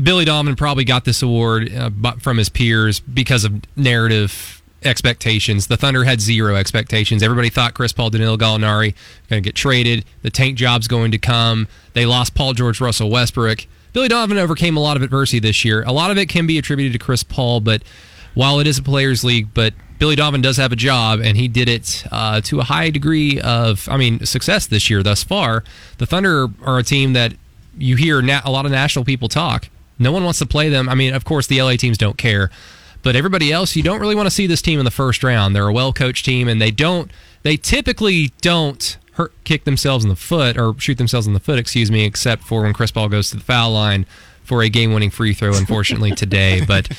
Billy Donovan probably got this award uh, from his peers because of narrative expectations. The Thunder had zero expectations. Everybody thought Chris Paul, Danilo Gallinari going to get traded. The tank job's going to come. They lost Paul George, Russell Westbrook. Billy Donovan overcame a lot of adversity this year. A lot of it can be attributed to Chris Paul, but while it is a players' league, but Billy Donovan does have a job, and he did it uh, to a high degree of, I mean, success this year thus far. The Thunder are a team that you hear na- a lot of national people talk no one wants to play them. I mean, of course, the LA teams don't care, but everybody else, you don't really want to see this team in the first round. They're a well coached team, and they don't. They typically don't hurt, kick themselves in the foot or shoot themselves in the foot, excuse me, except for when Chris Paul goes to the foul line for a game winning free throw, unfortunately, today. But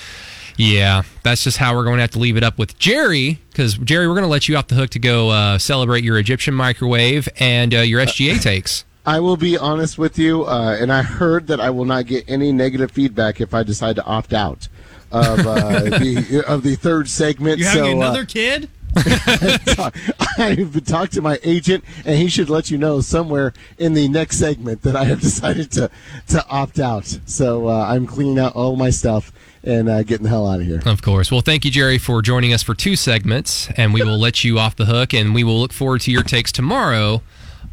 yeah, that's just how we're going to have to leave it up with Jerry, because Jerry, we're going to let you off the hook to go uh, celebrate your Egyptian microwave and uh, your SGA takes. I will be honest with you, uh, and I heard that I will not get any negative feedback if I decide to opt out of uh, the of the third segment. You having so, uh, another uh, kid? I've talked to my agent, and he should let you know somewhere in the next segment that I have decided to to opt out. So uh, I'm cleaning out all my stuff and uh, getting the hell out of here. Of course. Well, thank you, Jerry, for joining us for two segments, and we will let you off the hook, and we will look forward to your takes tomorrow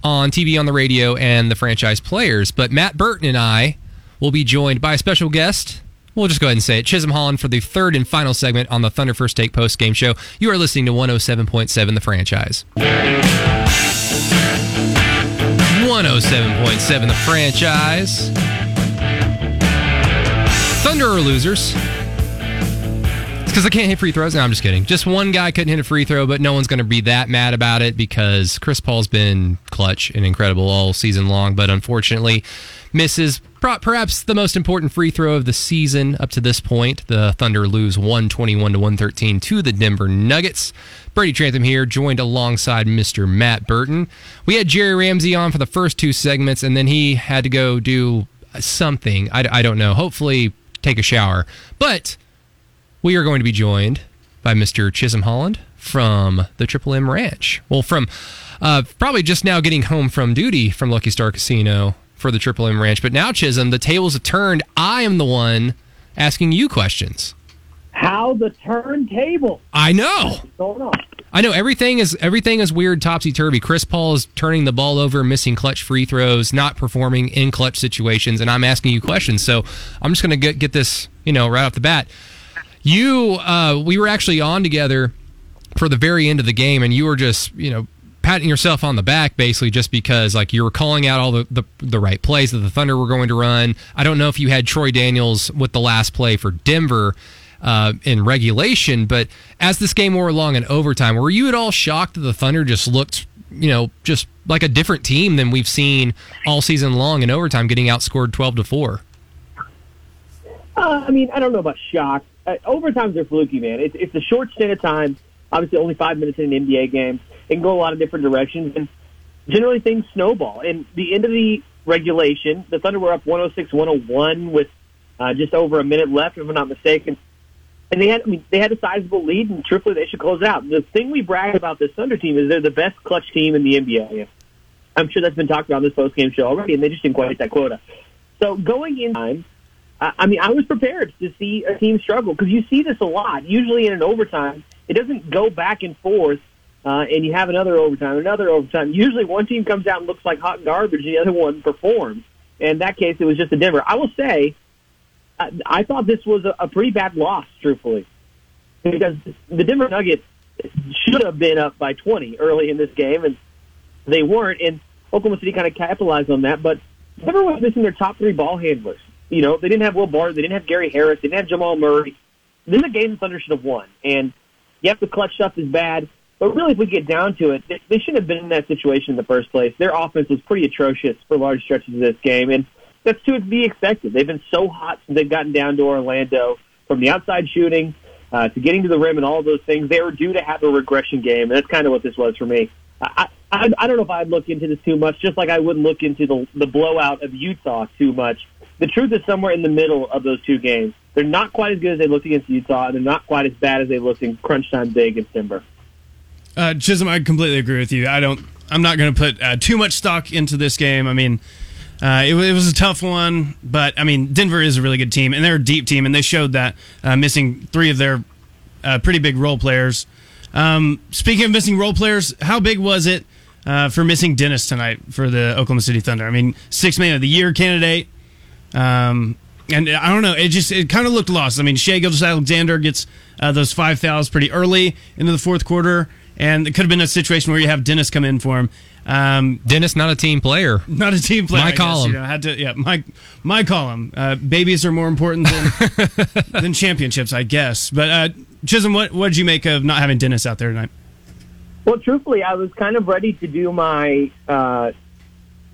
on TV, on the radio, and the franchise players. But Matt Burton and I will be joined by a special guest We'll just go ahead and say it. Chisholm Holland for the third and final segment on the Thunder First Take post game show. You are listening to 107.7 The Franchise. 107.7 The Franchise. Thunder are losers. It's because I can't hit free throws. No, I'm just kidding. Just one guy couldn't hit a free throw, but no one's going to be that mad about it because Chris Paul's been clutch and incredible all season long, but unfortunately misses perhaps the most important free throw of the season up to this point. The Thunder lose 121 to 113 to the Denver Nuggets. Brady Trantham here, joined alongside Mr. Matt Burton. We had Jerry Ramsey on for the first two segments, and then he had to go do something. I, I don't know. Hopefully, take a shower. But we are going to be joined by Mr. Chisholm Holland from the Triple M Ranch. Well, from uh, probably just now getting home from duty from Lucky Star Casino for the Triple M Ranch. But now, Chisholm, the tables have turned. I am the one asking you questions. How the turntable? I know. I know everything is everything is weird, topsy turvy. Chris Paul is turning the ball over, missing clutch free throws, not performing in clutch situations, and I'm asking you questions. So I'm just going to get get this, you know, right off the bat. You, uh, we were actually on together for the very end of the game, and you were just, you know, patting yourself on the back basically just because like you were calling out all the, the, the right plays that the Thunder were going to run. I don't know if you had Troy Daniels with the last play for Denver uh, in regulation, but as this game wore along in overtime, were you at all shocked that the Thunder just looked, you know, just like a different team than we've seen all season long in overtime, getting outscored twelve to four? Uh, I mean, I don't know about shocked. Uh, overtimes are fluky, man. It's, it's a short stint of time. Obviously, only five minutes in an NBA game. It can go a lot of different directions, and generally things snowball. And the end of the regulation, the Thunder were up 106-101 with uh, just over a minute left, if I'm not mistaken. And they had, I mean, they had a sizable lead, and truthfully, they should close it out. The thing we brag about this Thunder team is they're the best clutch team in the NBA. I'm sure that's been talked about on this post game show already, and they just didn't quite hit that quota. So going in I mean, I was prepared to see a team struggle because you see this a lot. Usually in an overtime, it doesn't go back and forth, uh, and you have another overtime, another overtime. Usually one team comes out and looks like hot garbage, and the other one performs. In that case, it was just a Denver. I will say, I, thought this was a, a pretty bad loss, truthfully, because the Denver Nuggets should have been up by 20 early in this game, and they weren't. And Oklahoma City kind of capitalized on that, but Denver was missing their top three ball handlers. You know, they didn't have Will Barton, they didn't have Gary Harris, they didn't have Jamal Murray. This is a game the Thunder should have won, and yes, the clutch stuff is bad. But really, if we get down to it, they shouldn't have been in that situation in the first place. Their offense was pretty atrocious for large stretches of this game, and that's to be expected. They've been so hot since they've gotten down to Orlando, from the outside shooting uh, to getting to the rim and all those things. They were due to have a regression game, and that's kind of what this was for me. I, I, I don't know if I'd look into this too much, just like I wouldn't look into the, the blowout of Utah too much the truth is somewhere in the middle of those two games. They're not quite as good as they looked against Utah, and they're not quite as bad as they looked in crunch time big against Denver. Uh, Chisholm, I completely agree with you. I don't. I'm not going to put uh, too much stock into this game. I mean, uh, it, it, was a tough one, but I mean, Denver is a really good team, and they're a deep team, and they showed that uh, missing three of their uh, pretty big role players. Um, speaking of missing role players, how big was it uh, for missing Dennis tonight for the Oklahoma City Thunder? I mean, six man of the year candidate. Um, and I don't know. It just it kind of looked lost. I mean, Shai Gilgeous-Alexander gets uh, those five fouls pretty early into the fourth quarter, and it could have been a situation where you have Dennis come in for him. Um, Dennis, not a team player. Not a team player. My column. you know, had to, yeah, my my column. Uh, babies are more important than than championships, I guess. But uh, Chisholm, what what did you make of not having Dennis out there tonight? Well, truthfully, I was kind of ready to do my uh,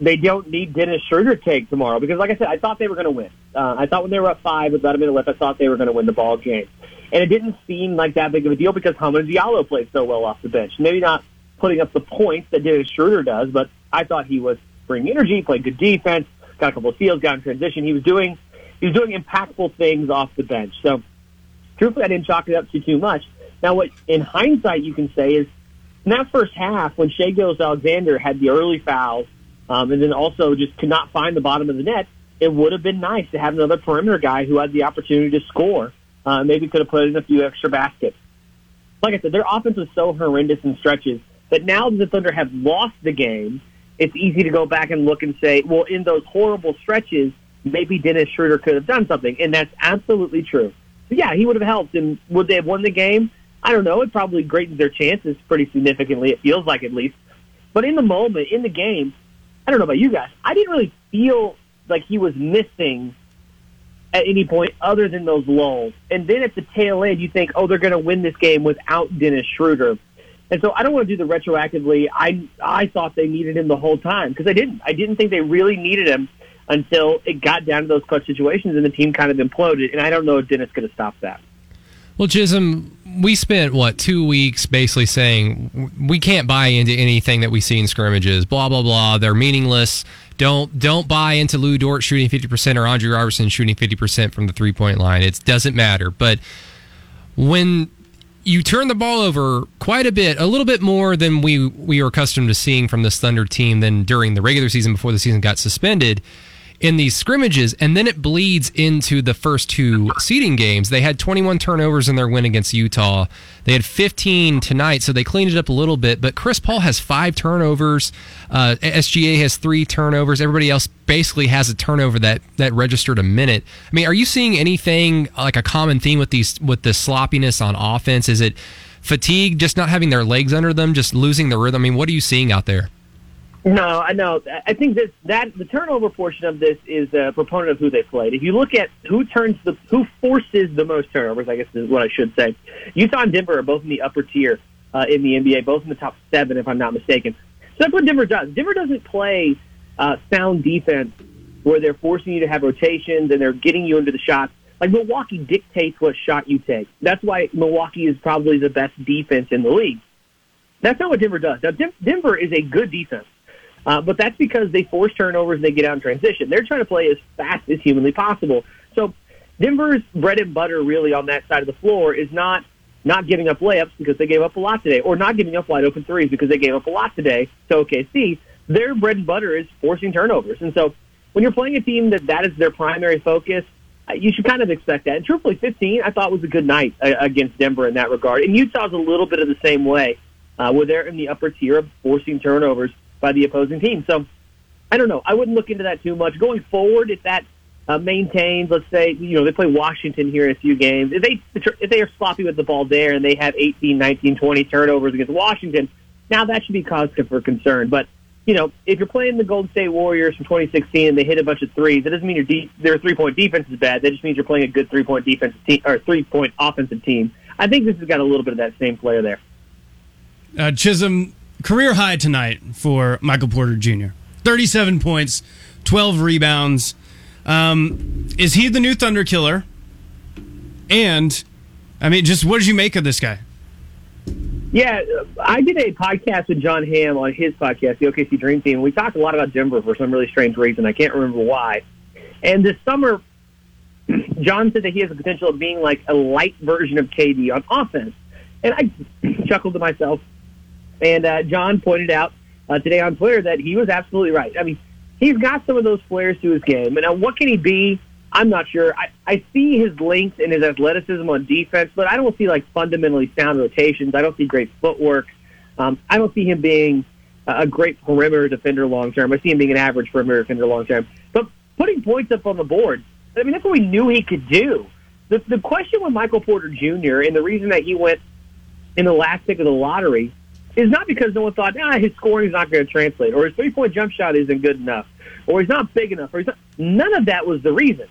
they don't need Dennis Schroeder take tomorrow because, like I said, I thought they were going to win. Uh, I thought when they were up five with about a minute left, I thought they were going to win the ball game, and it didn't seem like that big of a deal because Hamidou Diallo played so well off the bench. Maybe not putting up the points that Dennis Schroeder does, but I thought he was bringing energy, played good defense, got a couple of steals, got in transition. He was doing he was doing impactful things off the bench. So, truthfully, I didn't chalk it up to too much. Now, what in hindsight you can say is in that first half when Shai Gilgeous-Alexander had the early fouls um, and then also just could not find the bottom of the net, it would have been nice to have another perimeter guy who had the opportunity to score. Uh, maybe could have put in a few extra baskets. Like I said, their offense was so horrendous in stretches that now that the Thunder have lost the game, it's easy to go back and look and say, well, in those horrible stretches, maybe Dennis Schroeder could have done something, and that's absolutely true. But yeah, he would have helped, and would they have won the game? I don't know. It probably greatens their chances pretty significantly. It feels like at least. But in the moment, in the game, I don't know about you guys. I didn't really feel like he was missing at any point other than those lulls. And then at the tail end, you think, oh, they're going to win this game without Dennis Schroeder. And so I don't want to do the retroactively. I I thought they needed him the whole time because I didn't. I didn't think they really needed him until it got down to those clutch situations and the team kind of imploded. And I don't know if Dennis could have stopped that. Well, Chisholm, we spent what two weeks basically saying we can't buy into anything that we see in scrimmages. Blah blah blah. They're meaningless. Don't don't buy into Lu Dort shooting fifty percent or Andre Roberson shooting fifty percent from the three point line. It doesn't matter. But when you turn the ball over quite a bit, a little bit more than we we are accustomed to seeing from this Thunder team than during the regular season before the season got suspended in these scrimmages, and then it bleeds into the first two seeding games. They had 21 turnovers in their win against Utah. They had 15 tonight, so they cleaned it up a little bit. But Chris Paul has five turnovers. Uh, SGA has three turnovers. Everybody else basically has a turnover that that registered a minute. I mean, are you seeing anything like a common theme with these with the sloppiness on offense? Is it fatigue, just not having their legs under them, just losing the rhythm? I mean, what are you seeing out there? No, I know. I think that that the turnover portion of this is a proponent of who they played. If you look at who turns the who forces the most turnovers, I guess is what I should say. Utah and Denver are both in the upper tier uh, in the NBA, both in the top seven, if I'm not mistaken. So that's what Denver does. Denver doesn't play uh, sound defense where they're forcing you to have rotations and they're getting you into the shots. Like Milwaukee dictates what shot you take. That's why Milwaukee is probably the best defense in the league. That's not what Denver does. Now, Denver is a good defense. Uh, but that's because they force turnovers and they get out in transition. They're trying to play as fast as humanly possible. So Denver's bread and butter really on that side of the floor is not not giving up layups because they gave up a lot today, or not giving up wide open threes because they gave up a lot today to OKC. Their bread and butter is forcing turnovers. And so when you're playing a team that that is their primary focus, uh, you should kind of expect that. And truthfully, 15 I thought was a good night uh, against Denver in that regard. And Utah's a little bit of the same way, uh, where they're in the upper tier of forcing turnovers by the opposing team. So I don't know. I wouldn't look into that too much going forward. If that uh, maintains, let's say, you know, they play Washington here in a few games. If they if they are sloppy with the ball there and they have 18, 19, 20 turnovers against Washington, now that should be cause for concern. But you know, if you're playing the Golden State Warriors from 2016 and they hit a bunch of threes, that doesn't mean your de- their three point defense is bad. That just means you're playing a good three point defensive team or three point offensive team. I think this has got a little bit of that same flair there. Uh, Chisholm, career high tonight for Michael Porter Jr. 37 points, 12 rebounds. Um, is he the new Thunder Killer? And, I mean, just what did you make of this guy? Yeah, I did a podcast with John Hamm on his podcast, the OKC Dream Team. We talked a lot about Denver for some really strange reason. I can't remember why. And this summer, John said that he has the potential of being like a light version of KD on offense. And I chuckled to myself and uh, John pointed out uh, today on Twitter that he was absolutely right. I mean, he's got some of those flares to his game. And now, what can he be? I'm not sure. I, I see his length and his athleticism on defense, but I don't see like fundamentally sound rotations. I don't see great footwork. Um, I don't see him being a great perimeter defender long term. I see him being an average perimeter defender long term. But putting points up on the board, I mean, that's what we knew he could do. The, the question with Michael Porter Jr. and the reason that he went in the last pick of the lottery is not because no one thought, ah, his scoring is not going to translate, or his three point jump shot isn't good enough, or he's not big enough, or he's not. None of that was the reason.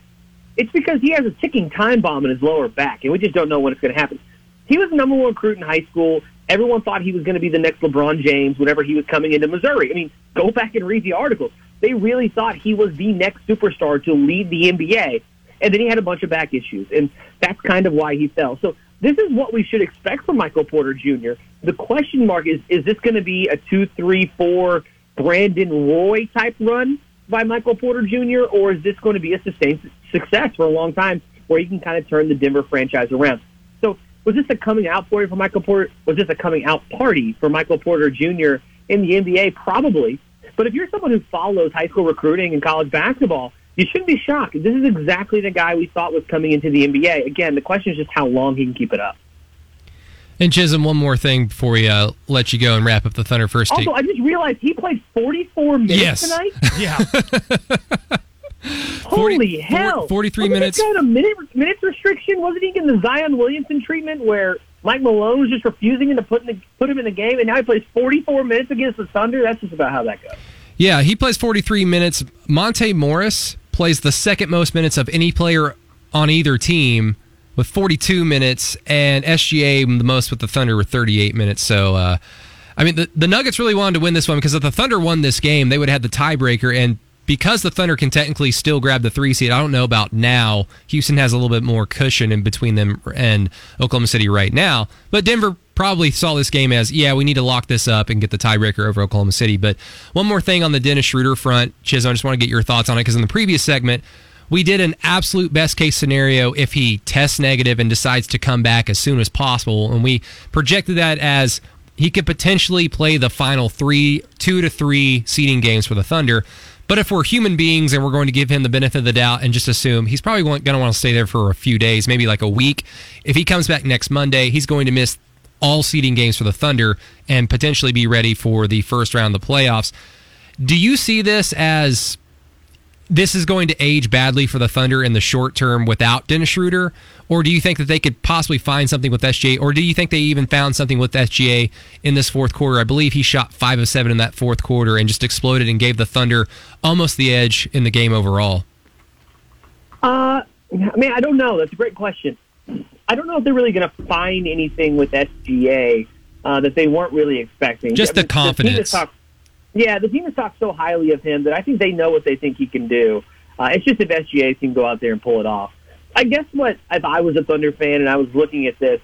It's because he has a ticking time bomb in his lower back, and we just don't know when it's going to happen. He was the number one recruit in high school. Everyone thought he was going to be the next LeBron James whenever he was coming into Missouri. I mean, go back and read the articles. They really thought he was the next superstar to lead the NBA. And then he had a bunch of back issues, and that's kind of why he fell. So this is what we should expect from Michael Porter Jr. The question mark is: Is this going to be a two, three, four Brandon Roy type run by Michael Porter Jr., or is this going to be a sustained success for a long time, where he can kind of turn the Denver franchise around? So, was this a coming out party for Michael Porter? Was this a coming out party for Michael Porter Jr. in the NBA? Probably. But if you're someone who follows high school recruiting and college basketball, you shouldn't be shocked. This is exactly the guy we thought was coming into the NBA. Again, the question is just how long he can keep it up. And Chisholm, one more thing before we uh, let you go and wrap up the Thunder first. Also, take. I just realized he played 44 minutes yes. tonight. Yeah. Holy 40 hell! 43 Wasn't minutes. He got a minute minutes restriction. Wasn't he getting the Zion Williamson treatment where Mike Malone was just refusing to put in the, put him in the game, and now he plays 44 minutes against the Thunder? That's just about how that goes. Yeah, he plays 43 minutes. Monte Morris plays the second most minutes of any player on either team with 42 minutes, and SGA the most with the Thunder with 38 minutes. So, uh, I mean, the, the Nuggets really wanted to win this one because if the Thunder won this game, they would have had the tiebreaker. And because the Thunder can technically still grab the three seed, I don't know about now. Houston has a little bit more cushion in between them and Oklahoma City right now. But Denver probably saw this game as, yeah, we need to lock this up and get the tiebreaker over Oklahoma City. But one more thing on the Dennis Schroeder front, Chisholm, I just want to get your thoughts on it because in the previous segment, we did an absolute best case scenario if he tests negative and decides to come back as soon as possible. And we projected that as he could potentially play the final three, two to three seeding games for the Thunder. But if we're human beings and we're going to give him the benefit of the doubt and just assume he's probably going to want to stay there for a few days, maybe like a week, if he comes back next Monday, he's going to miss all seeding games for the Thunder and potentially be ready for the first round of the playoffs. Do you see this as this is going to age badly for the Thunder in the short term without Dennis Schroeder? Or do you think that they could possibly find something with SGA? Or do you think they even found something with SGA in this fourth quarter? I believe he shot five of seven in that fourth quarter and just exploded and gave the Thunder almost the edge in the game overall. Uh, I mean, I don't know. That's a great question. I don't know if they're really going to find anything with SGA uh, that they weren't really expecting. Just I the confidence. talked, yeah, the team has talked so highly of him that I think they know what they think he can do. Uh, it's just if SGA can go out there and pull it off. I guess what if I was a Thunder fan and I was looking at this,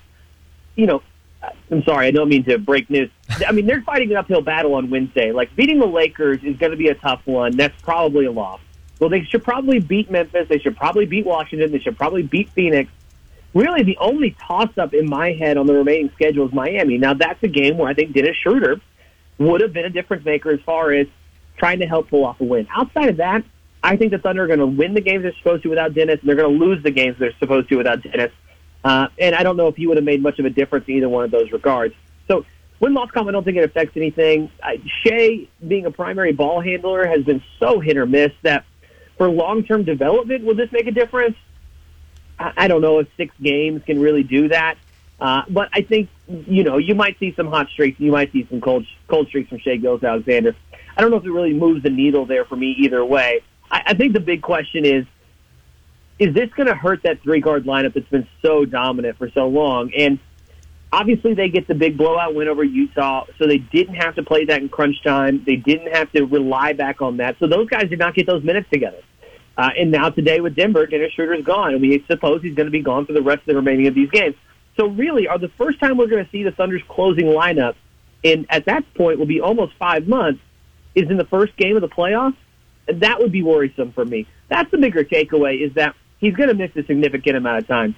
you know, I'm sorry, I don't mean to break news. I mean, they're fighting an uphill battle on Wednesday. Like beating the Lakers is going to be a tough one. That's probably a loss. Well, they should probably beat Memphis. They should probably beat Washington. They should probably beat Phoenix. Really, the only toss-up in my head on the remaining schedule is Miami. Now, that's a game where I think Dennis Schroeder would have been a difference maker as far as trying to help pull off a win. Outside of that, I think the Thunder are going to win the games they're supposed to without Dennis, and they're going to lose the games they're supposed to without Dennis. Uh, and I don't know if he would have made much of a difference in either one of those regards. So, win loss column, I don't think it affects anything. I, Shai, being a primary ball handler, has been so hit or miss that for long term development, will this make a difference? I, don't know if six games can really do that. Uh, but I think you know you might see some hot streaks. You might see some cold cold streaks from Shai Gilgeous-Alexander. I don't know if it really moves the needle there for me either way. I, I think the big question is: Is this going to hurt that three guard lineup that's been so dominant for so long? And obviously, they get the big blowout win over Utah, so they didn't have to play that in crunch time. They didn't have to rely back on that. So those guys did not get those minutes together. Uh, and now today with Denver, Dennis Schroeder's gone, and we suppose he's going to be gone for the rest of the remaining of these games. So really, are the first time we're going to see the Thunder's closing lineup, and at that point will be almost five months, is in the first game of the playoffs? And that would be worrisome for me. That's the bigger takeaway is that he's going to miss a significant amount of time.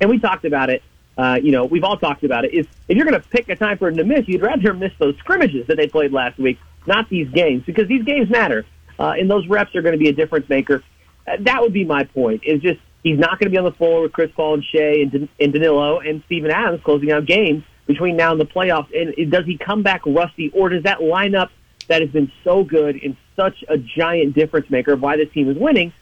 And we talked about it. Uh, you know, we've all talked about it. Is if you're going to pick a time for him to miss, you'd rather miss those scrimmages that they played last week, not these games, because these games matter, uh, and those reps are going to be a difference maker. Uh, that would be my point. Is just he's not going to be on the floor with Chris Paul and Shai and, and Danilo and Steven Adams closing out games between now and the playoffs. And does he come back rusty, or does that lineup that has been so good and such a giant difference maker of why this team is winning?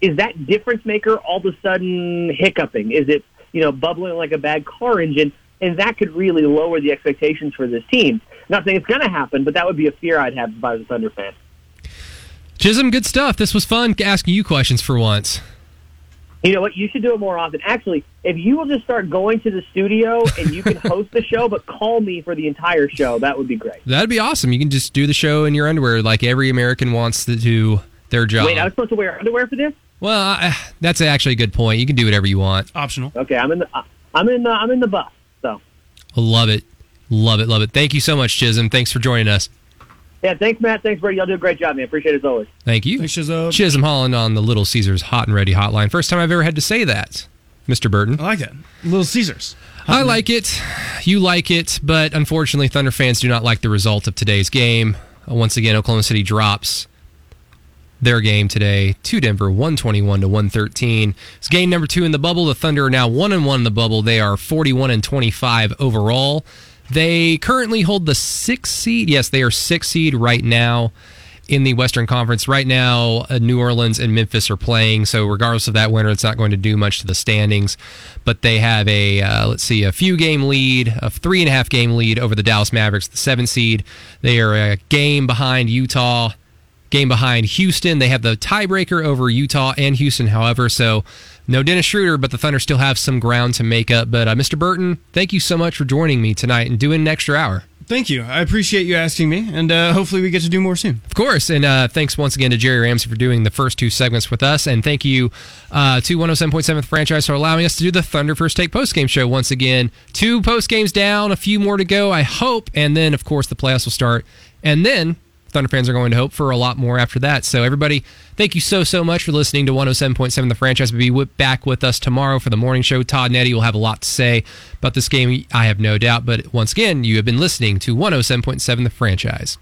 Is that difference maker all of a sudden hiccuping? Is it you know bubbling like a bad car engine? And that could really lower the expectations for this team. Not saying it's going to happen, but that would be a fear I'd have if I was a Thunder fan. Chisholm, good stuff. This was fun asking you questions for once. You know what? You should do it more often. Actually, if you will just start going to the studio and you can host the show, but call me for the entire show, that would be great. That'd be awesome. You can just do the show in your underwear like every American wants to do their job. Wait, I was supposed to wear underwear for this? well, I, that's actually a good point. You can do whatever you want. Optional. Okay, I'm in the I'm in the, I'm in the bus. So Love it. Love it. Love it. Thank you so much, Chisholm. Thanks for joining us. Yeah, thanks Matt, thanks Brady. Y'all do a great job, man. Appreciate it as always. Thank you. Thanks, Shizzo. Chisholm Holland on the Little Caesars Hot and Ready hotline. First time I've ever had to say that, Mr. Burton. I like that. Little Caesars. I like it. You like it, but unfortunately, Thunder fans do not like the result of today's game. Uh, Once again, Oklahoma City drops their game today to Denver, 121 to 113. It's game number two in the bubble. The Thunder are now one and one in the bubble. They are 41 and 25 overall. They currently hold the sixth seed. Yes, they are sixth seed right now. in the Western Conference. Right now, uh, New Orleans and Memphis are playing, so regardless of that winner, it's not going to do much to the standings. But they have a uh, let's see, a few game lead, a three and a half game lead over the Dallas Mavericks, the seven seed. They are a game behind Utah, game behind Houston. They have the tiebreaker over Utah and Houston, however. So no Dennis Schroeder, but the Thunder still have some ground to make up. But uh, Mr. Burton, thank you so much for joining me tonight and doing an extra hour. Thank you. I appreciate you asking me, and uh, hopefully we get to do more soon. Of course. And uh, thanks once again to Jerry Ramsey for doing the first two segments with us. And thank you uh, to 107.7 franchise for allowing us to do the Thunder First Take postgame show once again. Two postgames down, a few more to go, I hope. And then, of course, the playoffs will start. And then Thunder fans are going to hope for a lot more after that. So, everybody, thank you so, so much for listening to 107.7 The Franchise. We'll be back with us tomorrow for the morning show. Todd and Eddie will have a lot to say about this game, I have no doubt. But once again, you have been listening to 107.7 The Franchise.